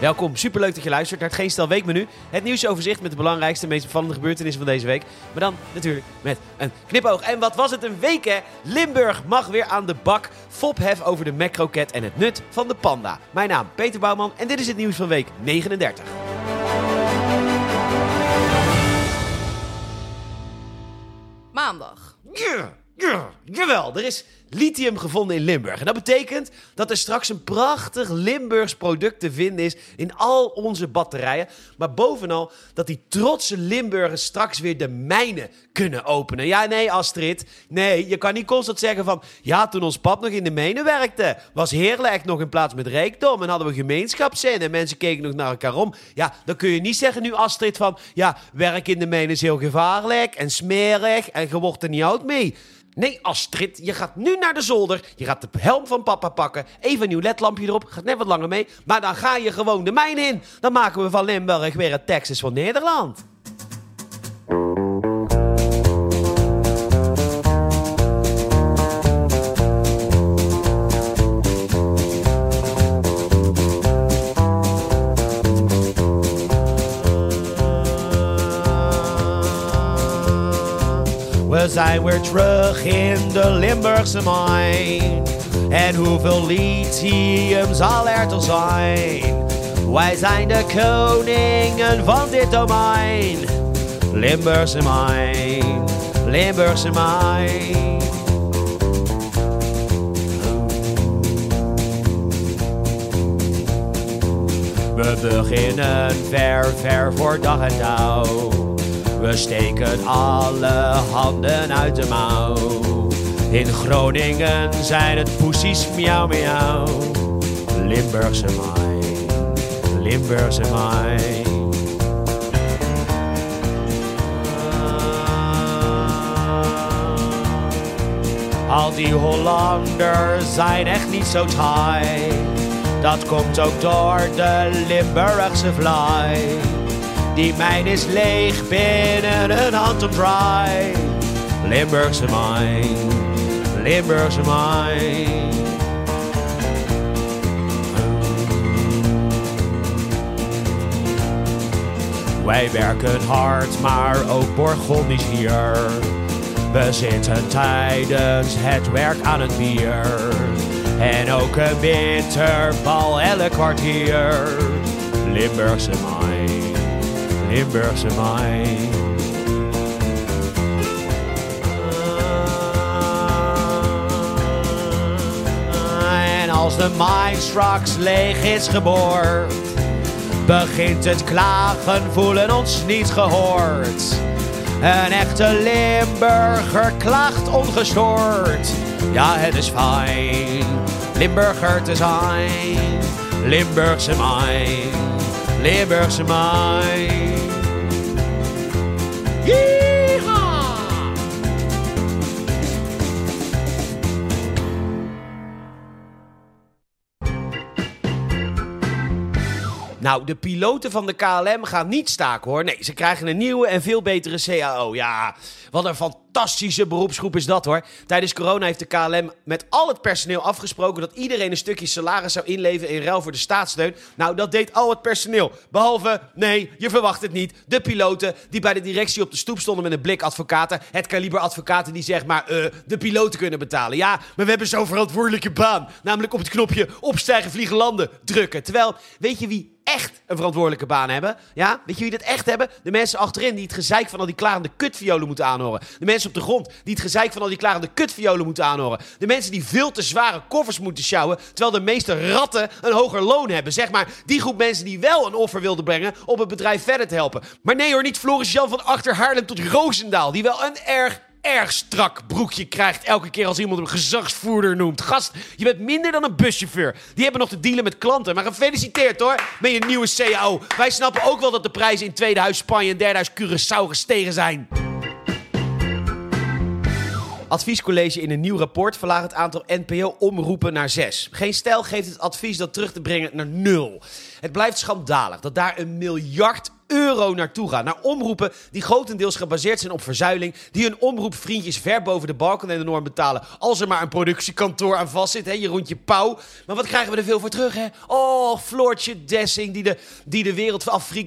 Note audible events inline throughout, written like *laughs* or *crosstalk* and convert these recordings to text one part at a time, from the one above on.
Welkom, superleuk dat je luistert naar het Geen Stel Weekmenu. Het nieuwsoverzicht met de belangrijkste en meest opvallende gebeurtenissen van deze week. Maar dan natuurlijk met een knipoog. En wat was het een week hè? Limburg mag weer aan de bak. Fophef over de Macrocat en het nut van de panda. Mijn naam Peter Bouwman en dit is het nieuws van week 39. Maandag. Ja, ja, jawel, er is lithium gevonden in Limburg. En dat betekent dat er straks een prachtig Limburgs product te vinden is in al onze batterijen. Maar bovenal dat die trotse Limburgers straks weer de mijnen kunnen openen. Ja, nee, Astrid. Nee, je kan niet constant zeggen van... Ja, toen ons pap nog in de mijnen werkte, was heerlijk nog in plaats met rijkdom. En hadden we gemeenschapszin en mensen keken nog naar elkaar om. Ja, dan kun je niet zeggen nu, Astrid, van... Ja, werk in de mijnen is heel gevaarlijk en smerig en je wordt er niet oud mee. Nee, Astrid, je gaat nu naar de zolder. Je gaat de helm van papa pakken. Even een nieuw ledlampje erop. Gaat net wat langer mee. Maar dan ga je gewoon de mijn in. Dan maken we van Limburg weer het Texas van Nederland. We zijn weer terug in de Limburgse mijn. En hoeveel lithium zal er toch zijn? Wij zijn de koningen van dit domein. Limburgse mijn, Limburgse mijn. We beginnen ver, ver voor dag en dauw. We steken alle handen uit de mouw. In Groningen zijn het poesies miauw miauw. Limburgse mijn, Limburgse mijn. Al die Hollanders zijn echt niet zo taai. Dat komt ook door de Limburgse fly. Die mijn is leeg binnen een handomdraai. Limburgse mijn, Limburgse mijn. Wij werken hard, maar ook Borgondisch hier. We zitten tijdens het werk aan het bier. En ook een winterbal elk kwartier. Limburgse mijn. Limburgse mijn. En als de mijn straks leeg is geboord, begint het klagen, voelen ons niet gehoord. Een echte Limburger klaagt ongestoord. Ja, het is fijn Limburger te zijn. Limburgse mijn. Limburgse mijn. Yeah. Nou, de piloten van de KLM gaan niet staken hoor. Nee, ze krijgen een nieuwe en veel betere CAO. Ja, wat een fantastische beroepsgroep is dat hoor. Tijdens corona heeft de KLM met al het personeel afgesproken dat iedereen een stukje salaris zou inleveren in ruil voor de staatssteun. Nou, dat deed al het personeel. Behalve, nee, je verwacht het niet, de piloten die bij de directie op de stoep stonden met een blik advocaten. Het kaliber advocaten die zeg maar eh, de piloten kunnen betalen. Ja, maar we hebben zo'n verantwoordelijke baan. Namelijk op het knopje opstijgen, vliegen, landen drukken. Terwijl, weet je wie echt een verantwoordelijke baan hebben? Ja, weet je wie dat echt hebben? De mensen achterin die het gezeik van al die klarende kutviolen moeten aanhoren. De mensen op de grond die het gezeik van al die klarende kutviolen moeten aanhoren. De mensen die veel te zware koffers moeten sjouwen, terwijl de meeste ratten een hoger loon hebben. Zeg maar, die groep mensen die wel een offer wilden brengen om het bedrijf verder te helpen. Maar nee hoor, niet Floris Jan van Achter Haarlem tot Roosendaal, die wel een erg erg strak broekje krijgt elke keer als iemand hem gezagsvoerder noemt. Gast, je bent minder dan een buschauffeur. Die hebben nog te dealen met klanten. Maar gefeliciteerd hoor, met je nieuwe CAO. Wij snappen ook wel dat de prijzen in tweede huis Spanje en derde huis Curaçao gestegen zijn. Adviescollege in een nieuw rapport verlaagt het aantal NPO-omroepen naar 6. Geen stijl geeft het advies dat terug te brengen naar 0. Het blijft schandalig dat daar een miljard euro naartoe gaat. Naar omroepen die grotendeels gebaseerd zijn op verzuiling. Die hun omroepvriendjes ver boven de balken en de norm betalen. Als er maar een productiekantoor aan vast zit, hè, Jeroentje Pauw. Maar wat krijgen we er veel voor terug, hè? Oh, Floortje Dessing, die de, die de wereld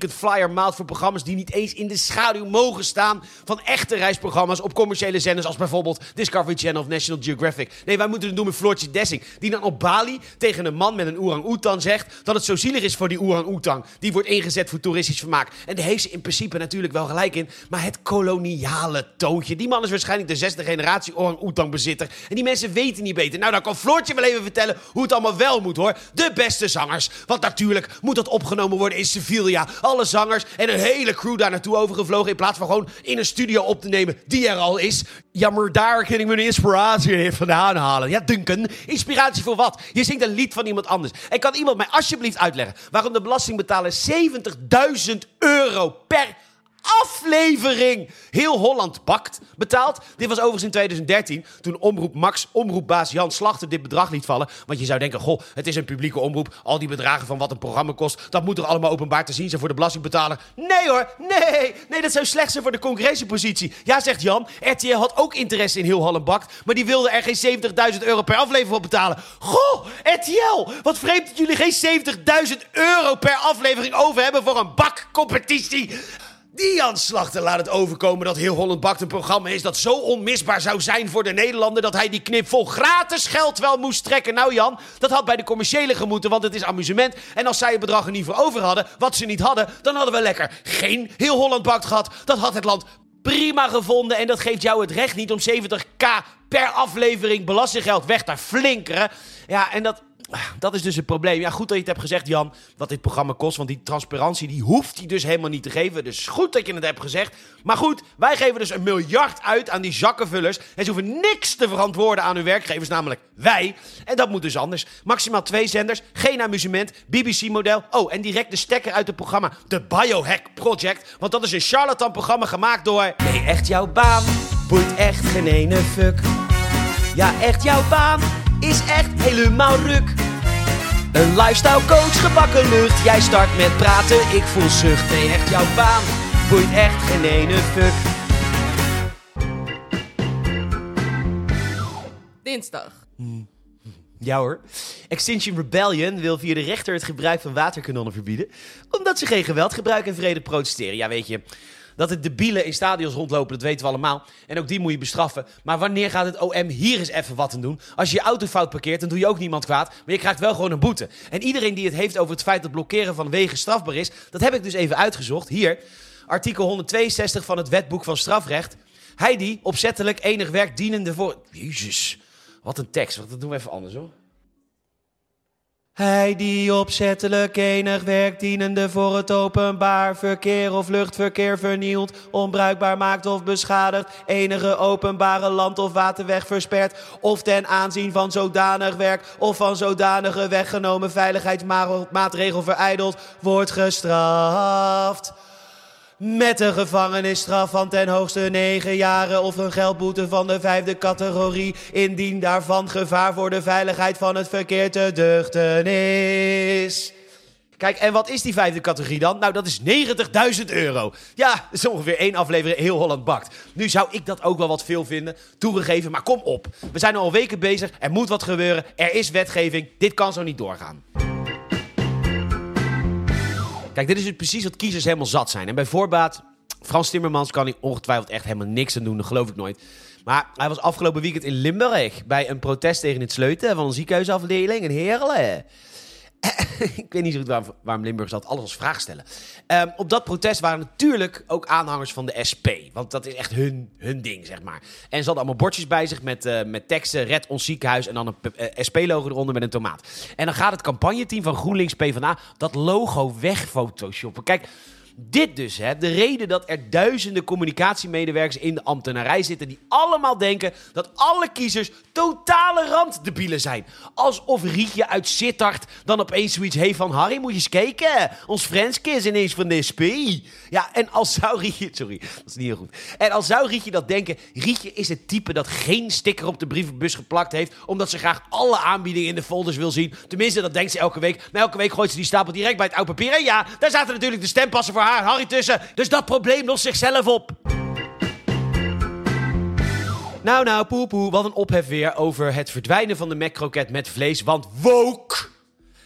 flyer maalt voor programma's die niet eens in de schaduw mogen staan van echte reisprogramma's op commerciële zenders als bijvoorbeeld Discovery Channel of National Geographic. Nee, wij moeten het doen met Floortje Dessing, die dan op Bali tegen een man met een orang-oetan zegt dat het zo zielig is voor die orang-oetan. Die wordt ingezet voor toeristisch vermaak. En daar heeft ze in principe natuurlijk wel gelijk in, maar het koloniale toontje. Die man is waarschijnlijk de zesde generatie orang-oetan bezitter. En die mensen weten niet beter. Nou, dan kan Floortje wel even vertellen hoe het allemaal wel moet hoor. De beste zangers. Want natuurlijk moet dat opgenomen worden in Sevilla. Alle zangers en een hele crew daar naartoe overgevlogen. In plaats van gewoon in een studio op te nemen die er al is. Ja, maar daar kan ik mijn inspiratie vandaan halen. Ja, Duncan, inspiratie voor wat? Je zingt een lied van iemand anders. En kan iemand mij alsjeblieft uitleggen waarom de belastingbetaler 70.000 euro per aflevering heel Holland pakt betaald. Dit was overigens in 2013, toen Omroep Max, omroepbaas Jan Slachter dit bedrag liet vallen. Want je zou denken, goh, het is een publieke omroep. Al die bedragen van wat een programma kost, dat moet er allemaal openbaar te zien zijn voor de belastingbetaler. Nee hoor, nee, nee, dat zou slecht zijn voor de concurrentiepositie. Ja, zegt Jan, RTL had ook interesse in heel Holland bakt, maar die wilde er geen 70.000 euro per aflevering voor betalen. Goh, RTL, wat vreemd dat jullie geen 70.000 euro per aflevering over hebben voor een bakcompetitie. Die Jan Slachter laat het overkomen dat Heel Holland Bakt een programma is dat zo onmisbaar zou zijn voor de Nederlander dat hij die knip vol gratis geld wel moest trekken. Nou Jan, dat had bij de commerciële gemoeten, want het is amusement. En als zij het bedrag er niet voor over hadden, wat ze niet hadden, dan hadden we lekker geen Heel Holland Bakt gehad. Dat had het land prima gevonden en dat geeft jou het recht niet om 70k per aflevering belastinggeld weg te flinkeren. Ja, en dat dat is dus het probleem. Ja, goed dat je het hebt gezegd, Jan, wat dit programma kost. Want die transparantie, die hoeft hij dus helemaal niet te geven. Dus goed dat je het hebt gezegd. Maar goed, wij geven dus een miljard uit aan die zakkenvullers. En ze hoeven niks te verantwoorden aan hun werkgevers, namelijk wij. En dat moet dus anders. Maximaal twee zenders, geen amusement, BBC-model. Oh, en direct de stekker uit het programma The Biohack Project. Want dat is een charlatan-programma gemaakt door... Nee, echt jouw baan boeit echt geen ene fuck. Ja, echt jouw baan is echt helemaal ruk. Een lifestyle coach, gebakken lucht. Jij start met praten, ik voel zucht. Nee, echt jouw baan boeit echt geen ene fuck. Dinsdag. Ja hoor. Extinction Rebellion wil via de rechter het gebruik van waterkanonnen verbieden. Omdat ze geen geweld gebruiken en vrede protesteren. Ja, weet je. Dat het debielen in stadions rondlopen, dat weten we allemaal. En ook die moet je bestraffen. Maar wanneer gaat het OM hier eens even wat aan doen? Als je je auto fout parkeert, dan doe je ook niemand kwaad. Maar je krijgt wel gewoon een boete. En iedereen die het heeft over het feit dat blokkeren van wegen strafbaar is, dat heb ik dus even uitgezocht. Hier, artikel 162 van het wetboek van strafrecht. Hij die opzettelijk enig werk dienende voor. Jezus, wat een tekst. Dat doen we even anders hoor. Hij die opzettelijk enig werk dienende voor het openbaar verkeer of luchtverkeer vernielt, onbruikbaar maakt of beschadigt, enige openbare land- of waterweg verspert, of ten aanzien van zodanig werk of van zodanige weggenomen veiligheidsmaatregel verijdeld, wordt gestraft. Met een gevangenisstraf van ten hoogste 9 jaren of een geldboete van de vijfde categorie, indien daarvan gevaar voor de veiligheid van het verkeer te duchten is. Kijk, en wat is die vijfde categorie dan? Nou, dat is 90.000 euro. Ja, dat is ongeveer één aflevering heel Holland bakt. Nu zou ik dat ook wel wat veel vinden, toegegeven, maar kom op. We zijn al weken bezig, er moet wat gebeuren, er is wetgeving, dit kan zo niet doorgaan. Kijk, dit is precies wat kiezers helemaal zat zijn. En bij voorbaat, Frans Timmermans kan hier ongetwijfeld echt helemaal niks aan doen, dat geloof ik nooit. Maar hij was afgelopen weekend in Limburg bij een protest tegen het sleuten van een ziekenhuisafdeling in Heerlen. *laughs* ik weet niet zo goed waarom, Limburg zat, alles als vraag stellen. Ehm, op dat protest waren natuurlijk ook aanhangers van de SP. Want dat is echt hun, hun ding, zeg maar. En ze hadden allemaal bordjes bij zich met, uh, met teksten... Red ons ziekenhuis en dan een uh, SP-logo eronder met een tomaat. En dan gaat het campagneteam van GroenLinks PvdA dat logo wegphotoshoppen. Kijk... Dit dus, hè, de reden dat er duizenden communicatiemedewerkers in de ambtenarij zitten die allemaal denken dat alle kiezers totale randdebielen zijn. Alsof Rietje uit Sittard dan opeens zoiets heeft van Harry, moet je eens kijken. Ons Frenske is ineens van de SP. Ja, en als zou Rietje, *laughs* sorry, dat is niet heel goed. En als zou Rietje dat denken, Rietje is het type dat geen sticker op de brievenbus geplakt heeft, omdat ze graag alle aanbiedingen in de folders wil zien. Tenminste, dat denkt ze elke week. Maar elke week gooit ze die stapel direct bij het oude papier. En ja, daar zaten natuurlijk de stempassen voor haar Harry tussen. Dus dat probleem lost zichzelf op. Nou, nou, poepoe, wat een ophef weer over het verdwijnen van de Mac-kroket met vlees, want woke!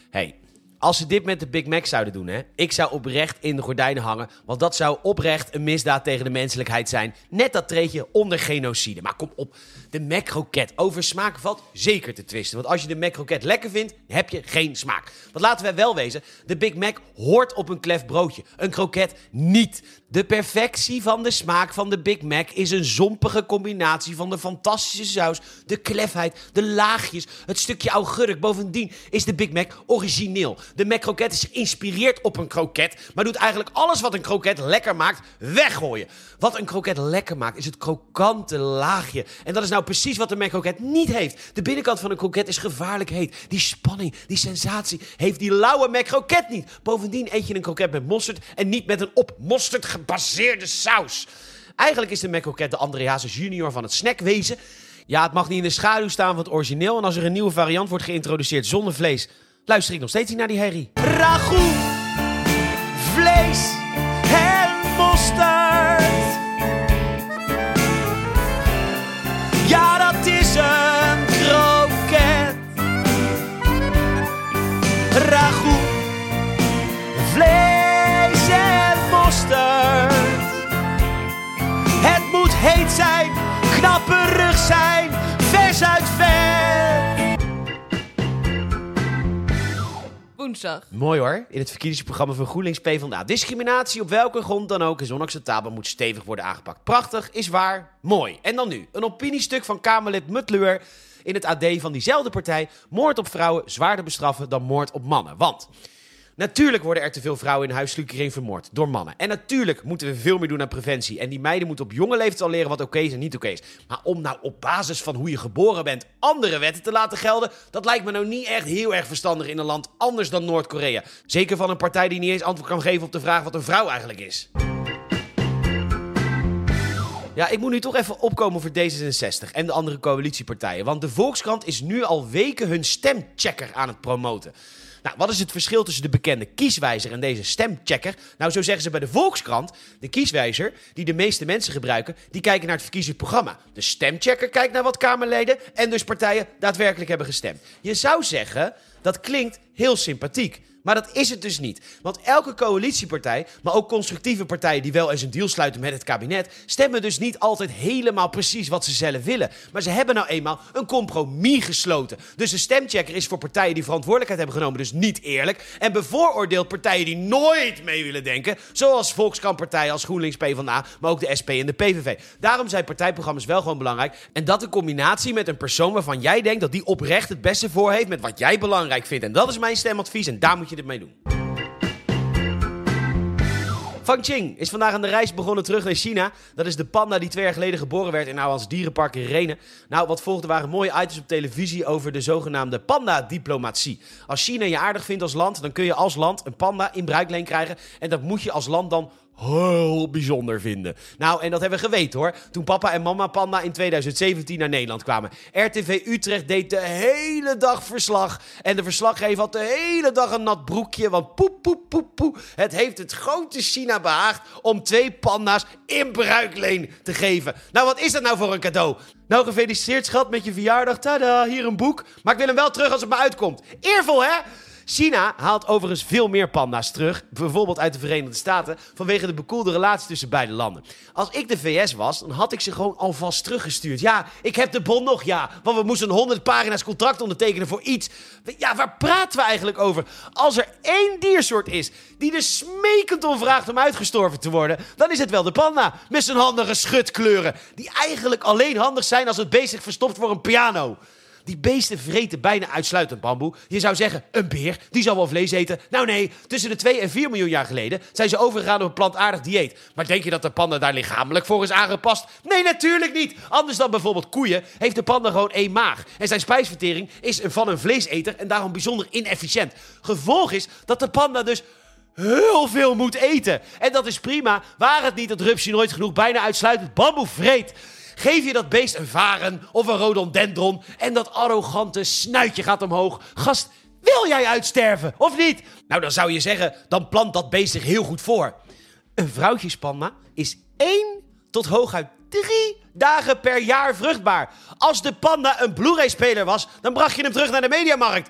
Hey, als ze dit met de Big Mac zouden doen, hè, ik zou oprecht in de gordijnen hangen, want dat zou oprecht een misdaad tegen de menselijkheid zijn. Net dat treedje onder genocide. Maar kom op, de Mac-kroket. Over smaak valt zeker te twisten, want als je de Mac-kroket lekker vindt, heb je geen smaak. Want laten we wel wezen, de Big Mac hoort op een klef broodje, een kroket niet. De perfectie van de smaak van de Big Mac is een zompige combinatie van de fantastische saus, de klefheid, de laagjes, het stukje augurk. Bovendien is de Big Mac origineel. De Mac kroket is geïnspireerd op een kroket, maar doet eigenlijk alles wat een kroket lekker maakt weggooien. Wat een kroket lekker maakt is het krokante laagje. En dat is nou precies wat de Mac kroket niet heeft. De binnenkant van een kroket is gevaarlijk heet. Die spanning, die sensatie heeft die lauwe Mac kroket niet. Bovendien eet je een kroket met mosterd en niet met een op mosterd gebaseerde saus. Eigenlijk is de kroket de André Hazes junior van het snackwezen. Ja, het mag niet in de schaduw staan van het origineel. En als er een nieuwe variant wordt geïntroduceerd zonder vlees, luister ik nog steeds niet naar die herrie. Ragout, vlees heet zijn, knapperig zijn, vers uit vet. Woensdag. Mooi hoor, in het verkiezingsprogramma van GroenLinks PvdA. Discriminatie op welke grond dan ook is onacceptabel, moet stevig worden aangepakt. Prachtig, is waar, mooi. En dan nu, een opiniestuk van Kamerlid Mutleur in het AD van diezelfde partij. Moord op vrouwen zwaarder bestraffen dan moord op mannen. Want... Natuurlijk worden er te veel vrouwen in huiselijke vermoord door mannen. En natuurlijk moeten we veel meer doen aan preventie. En die meiden moeten op jonge leeftijd al leren wat oké is en niet oké is. Maar om nou op basis van hoe je geboren bent andere wetten te laten gelden, dat lijkt me nou niet echt heel erg verstandig in een land anders dan Noord-Korea. Zeker van een partij die niet eens antwoord kan geven op de vraag wat een vrouw eigenlijk is. Ja, ik moet nu toch even opkomen voor D66 en de andere coalitiepartijen. Want de Volkskrant is nu al weken hun stemchecker aan het promoten. Nou, wat is het verschil tussen de bekende kieswijzer en deze stemchecker? Nou, zo zeggen ze bij de Volkskrant. De kieswijzer, die de meeste mensen gebruiken, die kijken naar het verkiezingsprogramma. De stemchecker kijkt naar wat Kamerleden en dus partijen daadwerkelijk hebben gestemd. Je zou zeggen, dat klinkt heel sympathiek. Maar dat is het dus niet. Want elke coalitiepartij, maar ook constructieve partijen die wel eens een deal sluiten met het kabinet, stemmen dus niet altijd helemaal precies wat ze zelf willen. Maar ze hebben nou eenmaal een compromis gesloten. Dus de stemchecker is voor partijen die verantwoordelijkheid hebben genomen dus niet eerlijk. En bevooroordeelt partijen die nooit mee willen denken, zoals Volkskamp-partijen als GroenLinks, PvdA, maar ook de SP en de PVV. Daarom zijn partijprogramma's wel gewoon belangrijk. En dat in combinatie met een persoon waarvan jij denkt dat die oprecht het beste voor heeft met wat jij belangrijk vindt. En dat is mijn stemadvies en daar moet je dit mee. Fang Qing is vandaag aan de reis begonnen terug naar China. Dat is de panda die twee jaar geleden geboren werd in Ouwans Dierenpark in Renen. Nou, wat volgde waren mooie items op televisie over de zogenaamde panda-diplomatie. Als China je aardig vindt als land, dan kun je als land een panda in bruikleen krijgen. En dat moet je als land dan heel bijzonder vinden. Nou, en dat hebben we geweten hoor. Toen papa en mama Panda in 2017 naar Nederland kwamen. RTV Utrecht deed de hele dag verslag. En de verslaggever had de hele dag een nat broekje. Want poep, poep, poep, poep. Het heeft het grote China behaagd om twee panda's in bruikleen te geven. Nou, wat is dat nou voor een cadeau? Nou, gefeliciteerd schat met je verjaardag. Tada, hier een boek. Maar ik wil hem wel terug als het me uitkomt. Eervol, hè? China haalt overigens veel meer panda's terug, bijvoorbeeld uit de Verenigde Staten, vanwege de bekoelde relatie tussen beide landen. Als ik de VS was, dan had ik ze gewoon alvast teruggestuurd. Ja, ik heb de bon nog, ja, want we moesten 100 pagina's contract ondertekenen voor iets. Ja, waar praten we eigenlijk over? Als er één diersoort is die er smekend om vraagt om uitgestorven te worden, dan is het wel de panda. Met zijn handige schutkleuren, die eigenlijk alleen handig zijn als het beest verstopt voor een piano. Die beesten vreten bijna uitsluitend bamboe. Je zou zeggen, een beer, die zal wel vlees eten. Nou nee, tussen de 2 en 4 miljoen jaar geleden zijn ze overgegaan op een plantaardig dieet. Maar denk je dat de panda daar lichamelijk voor is aangepast? Nee, natuurlijk niet. Anders dan bijvoorbeeld koeien heeft de panda gewoon één maag. En zijn spijsvertering is van een vleeseter en daarom bijzonder inefficiënt. Gevolg is dat de panda dus heel veel moet eten. En dat is prima, waar het niet dat Rupsje nooit genoeg bijna uitsluitend bamboe vreet. Geef je dat beest een varen of een rhododendron en dat arrogante snuitje gaat omhoog. Gast, wil jij uitsterven of niet? Nou, dan zou je zeggen, dan plant dat beest zich heel goed voor. Een vrouwtjespanda is één tot hooguit drie dagen per jaar vruchtbaar. Als de panda een Blu-ray-speler was, dan bracht je hem terug naar de mediamarkt.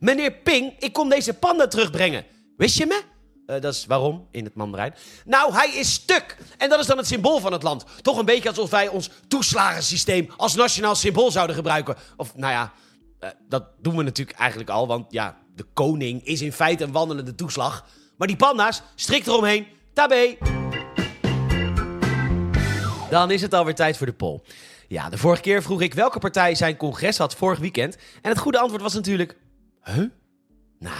Meneer Ping, ik kom deze panda terugbrengen. Wist je me? Uh, dat is waarom in het Mandarijn. Nou, hij is stuk. En dat is dan het symbool van het land. Toch een beetje alsof wij ons toeslagensysteem als nationaal symbool zouden gebruiken. Of nou ja, uh, dat doen we natuurlijk eigenlijk al. Want ja, de koning is in feite een wandelende toeslag. Maar die panda's, strikt eromheen. Tabé. Dan is het alweer tijd voor de poll. Ja, de vorige keer vroeg ik welke partij zijn congres had vorig weekend. En het goede antwoord was natuurlijk... Huh? Nou,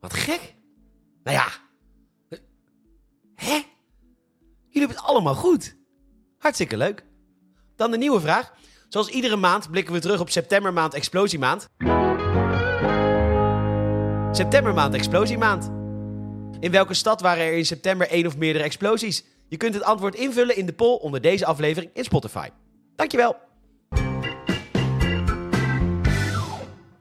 wat gek. Nou ja. Hè? Jullie hebben het allemaal goed. Hartstikke leuk. Dan de nieuwe vraag. Zoals iedere maand blikken we terug op septembermaand explosiemaand. Septembermaand explosiemaand. In welke stad waren er in september één of meerdere explosies? Je kunt het antwoord invullen in de poll onder deze aflevering in Spotify. Dankjewel.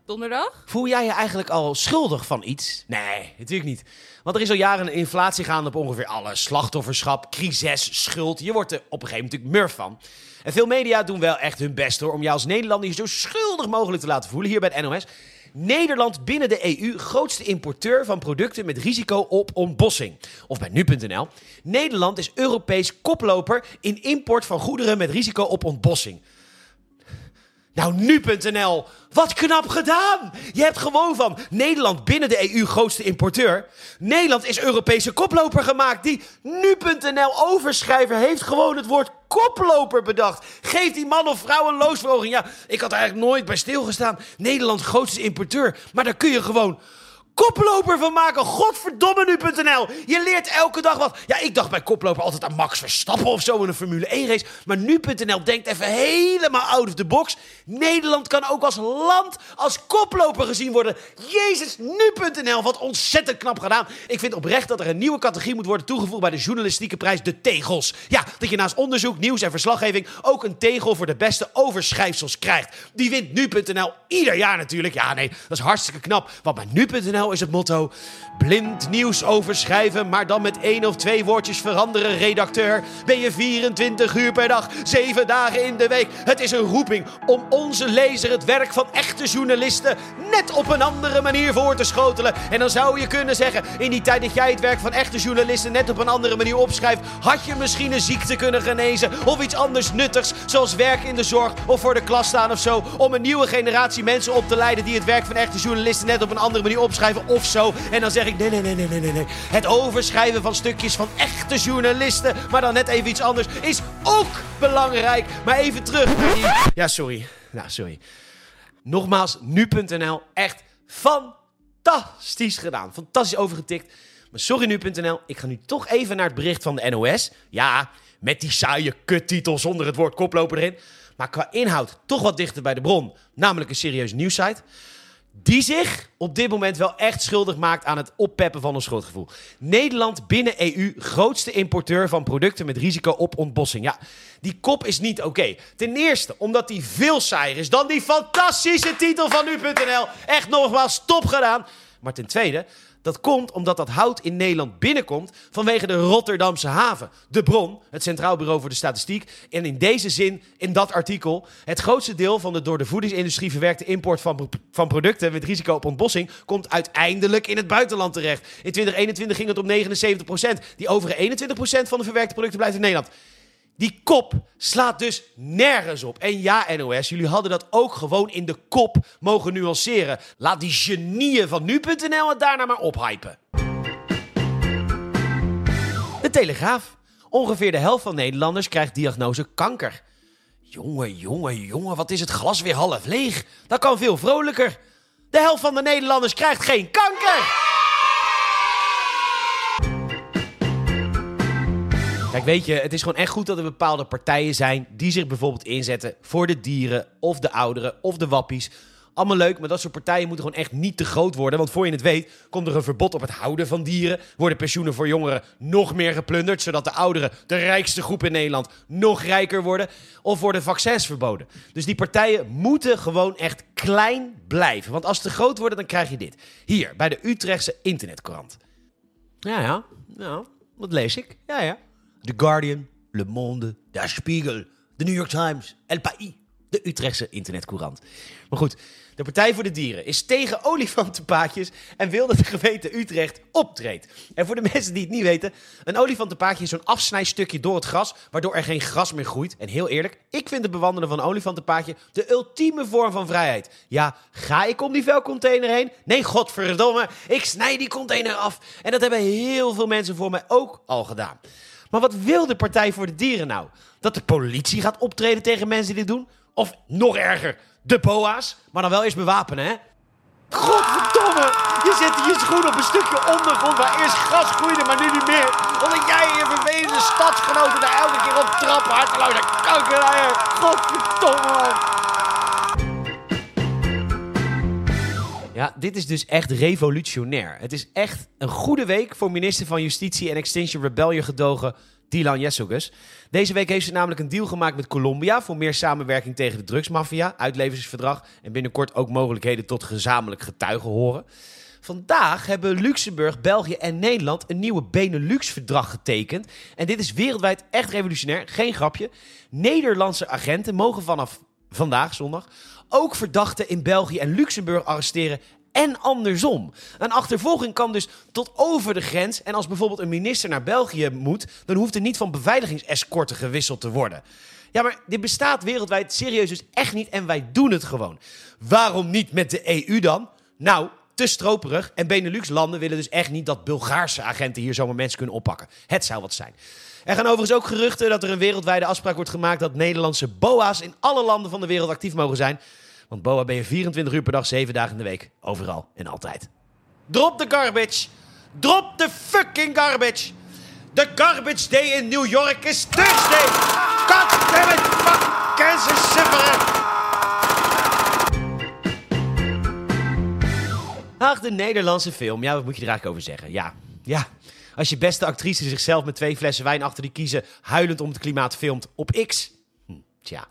Donderdag? Voel jij je eigenlijk al schuldig van iets? Nee, natuurlijk niet. Want er is al jaren een inflatie gaande op ongeveer alles. Slachtofferschap, crisis, schuld. Je wordt er op een gegeven moment natuurlijk murf van. En veel media doen wel echt hun best hoor, om jou als Nederlander je zo schuldig mogelijk te laten voelen hier bij het NOS. Nederland binnen de EU grootste importeur van producten met risico op ontbossing. Of bij nu.nl. Nederland is Europees koploper in import van goederen met risico op ontbossing. Nou, nu.nl. Wat knap gedaan! Je hebt gewoon van Nederland binnen de EU grootste importeur. Nederland is Europese koploper gemaakt. Die nu.nl overschrijver heeft gewoon het woord koploper bedacht. Geef die man of vrouw een loonsverhoging. Ja, ik had eigenlijk nooit bij stilgestaan. Nederland grootste importeur. Maar daar kun je gewoon koploper van maken. Godverdomme nu.nl. Je leert elke dag wat. Ja, ik dacht bij koploper altijd aan Max Verstappen of zo in een Formule 1 race. Maar nu.nl denkt even helemaal out of the box. Nederland kan ook als land, als koploper gezien worden. Jezus, nu.nl. Wat ontzettend knap gedaan. Ik vind oprecht dat er een nieuwe categorie moet worden toegevoegd bij de journalistieke prijs De Tegels. Ja, dat je naast onderzoek, nieuws en verslaggeving ook een tegel voor de beste overschrijfsels krijgt. Die wint nu.nl ieder jaar natuurlijk. Ja, nee, dat is hartstikke knap. Want bij nu.nl is het motto: blind nieuws overschrijven, maar dan met één of twee woordjes veranderen, redacteur. Ben je 24 uur per dag, 7 dagen in de week. Het is een roeping om onze lezer het werk van echte journalisten net op een andere manier voor te schotelen. En dan zou je kunnen zeggen: in die tijd dat jij het werk van echte journalisten net op een andere manier opschrijft, had je misschien een ziekte kunnen genezen of iets anders nuttigs, zoals werk in de zorg of voor de klas staan of zo, om een nieuwe generatie mensen op te leiden die het werk van echte journalisten net op een andere manier opschrijven of zo. En dan zeg ik: nee, nee, nee, nee, nee, nee. Het overschrijven van stukjes van echte journalisten, maar dan net even iets anders, is ook belangrijk. Maar even terug naar die. Ja, sorry. Nou, sorry. Nogmaals, nu.nl. Echt fantastisch gedaan. Fantastisch overgetikt. Maar sorry nu.nl, ik ga nu toch even naar het bericht van de NOS. Ja, met die saaie kuttitel zonder het woord koploper erin. Maar qua inhoud toch wat dichter bij de bron. Namelijk een serieus nieuwssite die zich op dit moment wel echt schuldig maakt aan het oppeppen van een schuldgevoel. Nederland binnen EU grootste importeur van producten met risico op ontbossing. Ja, die kop is niet oké. Ten eerste omdat die veel saaier is dan die fantastische titel van nu.nl. Echt nogmaals top gedaan. Maar ten tweede dat komt omdat dat hout in Nederland binnenkomt vanwege de Rotterdamse haven. De bron, het Centraal Bureau voor de Statistiek. En in deze zin, in dat artikel, het grootste deel van de door de voedingsindustrie verwerkte import van, van producten met risico op ontbossing komt uiteindelijk in het buitenland terecht. In 2021 ging het om 79%. Die overige 21% van de verwerkte producten blijft in Nederland. Die kop slaat dus nergens op. En ja, NOS, jullie hadden dat ook gewoon in de kop mogen nuanceren. Laat die genieën van nu.nl het daarna maar ophypen. De Telegraaf. Ongeveer de helft van Nederlanders krijgt diagnose kanker. Jongen, jongen, jongen, wat is het glas weer half leeg? Dat kan veel vrolijker. De helft van de Nederlanders krijgt geen kanker. Kijk, weet je, het is gewoon echt goed dat er bepaalde partijen zijn die zich bijvoorbeeld inzetten voor de dieren of de ouderen of de wappies. Allemaal leuk, maar dat soort partijen moeten gewoon echt niet te groot worden. Want voor je het weet, komt er een verbod op het houden van dieren. Worden pensioenen voor jongeren nog meer geplunderd, zodat de ouderen, de rijkste groep in Nederland, nog rijker worden. Of worden vaccins verboden. Dus die partijen moeten gewoon echt klein blijven. Want als ze te groot worden, dan krijg je dit. Hier, bij de Utrechtse internetkrant. Ja, ja, ja. Dat lees ik. Ja, ja. The Guardian, Le Monde, Der Spiegel, The New York Times, El País. De Utrechtse internetcourant. Maar goed, de Partij voor de Dieren is tegen olifantenpaadjes en wil dat de gemeente Utrecht optreedt. En voor de mensen die het niet weten, een olifantenpaadje is zo'n afsnijstukje door het gras, waardoor er geen gras meer groeit. En heel eerlijk, ik vind het bewandelen van een olifantenpaadje de ultieme vorm van vrijheid. Ja, ga ik om die vuilcontainer heen? Nee, godverdomme, ik snij die container af. En dat hebben heel veel mensen voor mij ook al gedaan. Maar wat wil de Partij voor de Dieren nou? Dat de politie gaat optreden tegen mensen die dit doen? Of nog erger, de boa's? Maar dan wel eerst bewapenen, hè? Godverdomme! Je zet je schoen op een stukje ondergrond waar eerst gras groeide, maar nu niet meer. Omdat jij je vervelende stadsgenoten daar elke keer op trappen. Harteloze kankerleier. Godverdomme! Ja, dit is dus echt revolutionair. Het is echt een goede week voor minister van Justitie en Extinction Rebellion gedogen Dylan Jessogus. Deze week heeft ze namelijk een deal gemaakt met Colombia voor meer samenwerking tegen de drugsmafia, uitleveringsverdrag en binnenkort ook mogelijkheden tot gezamenlijk getuigen horen. Vandaag hebben Luxemburg, België en Nederland een nieuwe Benelux-verdrag getekend. En dit is wereldwijd echt revolutionair, geen grapje. Nederlandse agenten mogen vanaf vandaag, zondag, ook verdachten in België en Luxemburg arresteren en andersom. Een achtervolging kan dus tot over de grens. En als bijvoorbeeld een minister naar België moet, dan hoeft er niet van beveiligingsescorten gewisseld te worden. Ja, maar dit bestaat wereldwijd serieus dus echt niet en wij doen het gewoon. Waarom niet met de EU dan? Nou, te stroperig. En Benelux-landen willen dus echt niet dat Bulgaarse agenten hier zomaar mensen kunnen oppakken. Het zou wat zijn. Er gaan overigens ook geruchten dat er een wereldwijde afspraak wordt gemaakt dat Nederlandse BOA's in alle landen van de wereld actief mogen zijn. Want BOA ben je 24 uur per dag, 7 dagen in de week. Overal en altijd. Drop de garbage. Drop de fucking garbage. The garbage day in New York is Thursday. God damn it. Fuck. Kansas sufferen. Ach, de Nederlandse film. Ja, wat moet je er eigenlijk over zeggen? Ja, ja. Als je beste actrice zichzelf met twee flessen wijn achter die kiezen... huilend om het klimaat filmt op X... Tja.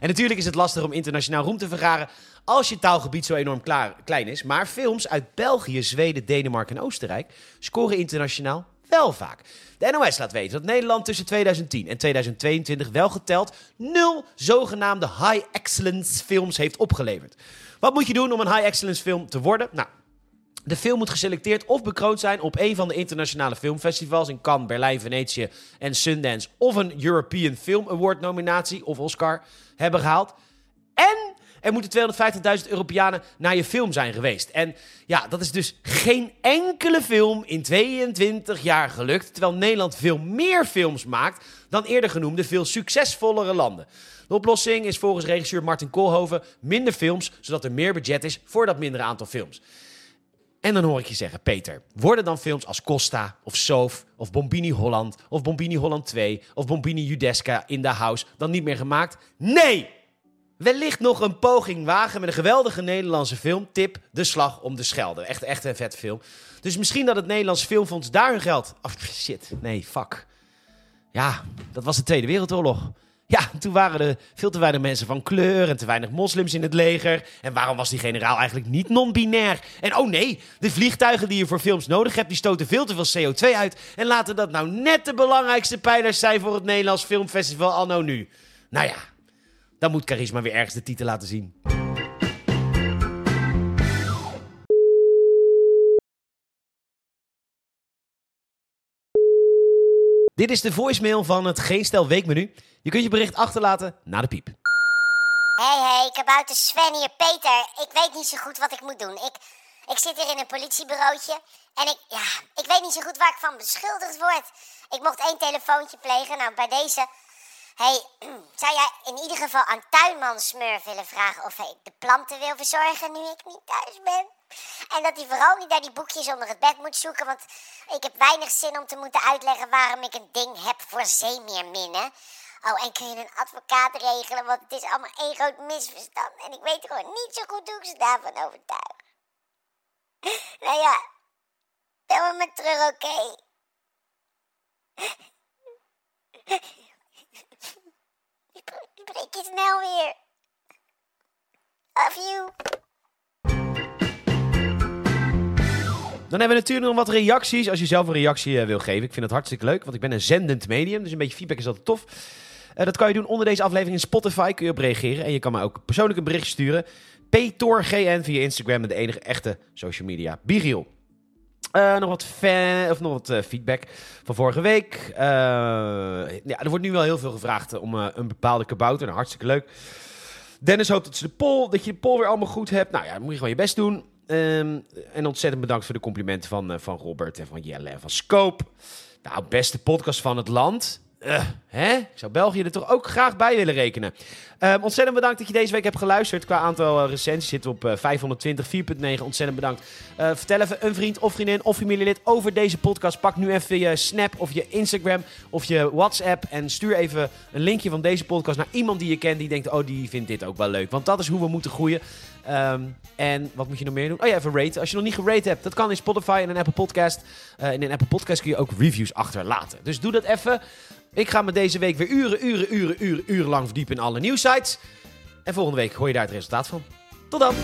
En natuurlijk is het lastig om internationaal roem te vergaren als je taalgebied zo enorm klein is. Maar films uit België, Zweden, Denemarken en Oostenrijk scoren internationaal wel vaak. De NOS laat weten dat Nederland tussen 2010 en 2022 wel geteld nul zogenaamde high excellence films heeft opgeleverd. Wat moet je doen om een high excellence film te worden? Nou, de film moet geselecteerd of bekroond zijn op een van de internationale filmfestivals in Cannes, Berlijn, Venetië en Sundance. Of een European Film Award nominatie of Oscar hebben gehaald. En er moeten 250.000 Europeanen naar je film zijn geweest. En ja, dat is dus geen enkele film in 22 jaar gelukt. Terwijl Nederland veel meer films maakt dan eerder genoemde veel succesvollere landen. De oplossing is volgens regisseur Martin Koolhoven minder films, zodat er meer budget is voor dat mindere aantal films. En dan hoor ik je zeggen, Peter, worden dan films als Costa of Soof of Bombini Holland of Bombini Holland 2 of Bombini Judeska in the House dan niet meer gemaakt? Nee! Wellicht nog een poging wagen met een geweldige Nederlandse film. Tip, De Slag om de Schelde. Echt, echt een vet film. Dus misschien dat het Nederlands Filmfonds daar hun geld... Oh, shit, nee, fuck. Ja, dat was de Tweede Wereldoorlog. Ja, toen waren er veel te weinig mensen van kleur en te weinig moslims in het leger. En waarom was die generaal eigenlijk niet non-binair? En oh nee, de vliegtuigen die je voor films nodig hebt, die stoten veel te veel CO2 uit. En laten dat nou net de belangrijkste pijlers zijn voor het Nederlands Filmfestival anno nu. Nou ja, dan moet Charisma weer ergens de titel laten zien. Dit is de voicemail van het Geen Stel Weekmenu. Je kunt je bericht achterlaten na de piep. Hey, hey, kabouter Sven hier. Peter, ik weet niet zo goed wat ik moet doen. Ik, ik zit hier in een politiebureautje en ik, ja, ik weet niet zo goed waar ik van beschuldigd word. Ik mocht één telefoontje plegen. Nou, bij deze hey, *clears throat* zou jij in ieder geval aan tuinman Smurf willen vragen of hij de planten wil verzorgen nu ik niet thuis ben? En dat hij vooral niet naar die boekjes onder het bed moet zoeken, want ik heb weinig zin om te moeten uitleggen waarom ik een ding heb voor zeemeerminnen. Oh, en kun je een advocaat regelen, want het is allemaal één groot misverstand. En ik weet gewoon niet zo goed hoe ik ze daarvan overtuig. *laughs* Nou ja, bel me maar terug, oké? *laughs* Spreek je snel weer. Love you. Dan hebben we natuurlijk nog wat reacties. Als je zelf een reactie eh, wil geven. Ik vind het hartstikke leuk, want ik ben een zendend medium. Dus een beetje feedback is altijd tof. Eh, dat kan je doen onder deze aflevering in Spotify. Kun je op reageren. En je kan mij ook persoonlijk een berichtje sturen. PTORGN via Instagram. De enige echte social media. Biriel. Eh, nog wat, fan, of nog wat feedback van vorige week. Ja, er wordt nu wel heel veel gevraagd om een bepaalde kabouter. Nou, hartstikke leuk. Dennis hoopt dat, ze de poll, dat je de poll weer allemaal goed hebt. Nou ja, dan moet je gewoon je best doen. Ehm, en ontzettend bedankt voor de complimenten van, eh, van Robert en van Jelle en van Scope. Nou, beste podcast van het land. Eh, hè? Ik zou België er toch ook graag bij willen rekenen. Ehm, ontzettend bedankt dat je deze week hebt geluisterd. Qua aantal eh, recensies zitten we op eh, 520, 4.9. Ontzettend bedankt. Eh, vertel even een vriend of vriendin of familielid over deze podcast. Pak nu even je Snap of je Instagram of je WhatsApp. En stuur even een linkje van deze podcast naar iemand die je kent. Die denkt, oh, die vindt dit ook wel leuk. Want dat is hoe we moeten groeien. Ehm, en wat moet je nog meer doen? Oh ja, even raten. Als je nog niet gerate hebt, dat kan in Spotify en een Apple Podcast. Eh, in een Apple Podcast kun je ook reviews achterlaten. Dus doe dat even. Ik ga me deze week weer uren, uren, uren, uren, uren lang verdiepen in alle nieuwsites. En volgende week hoor je daar het resultaat van. Tot dan!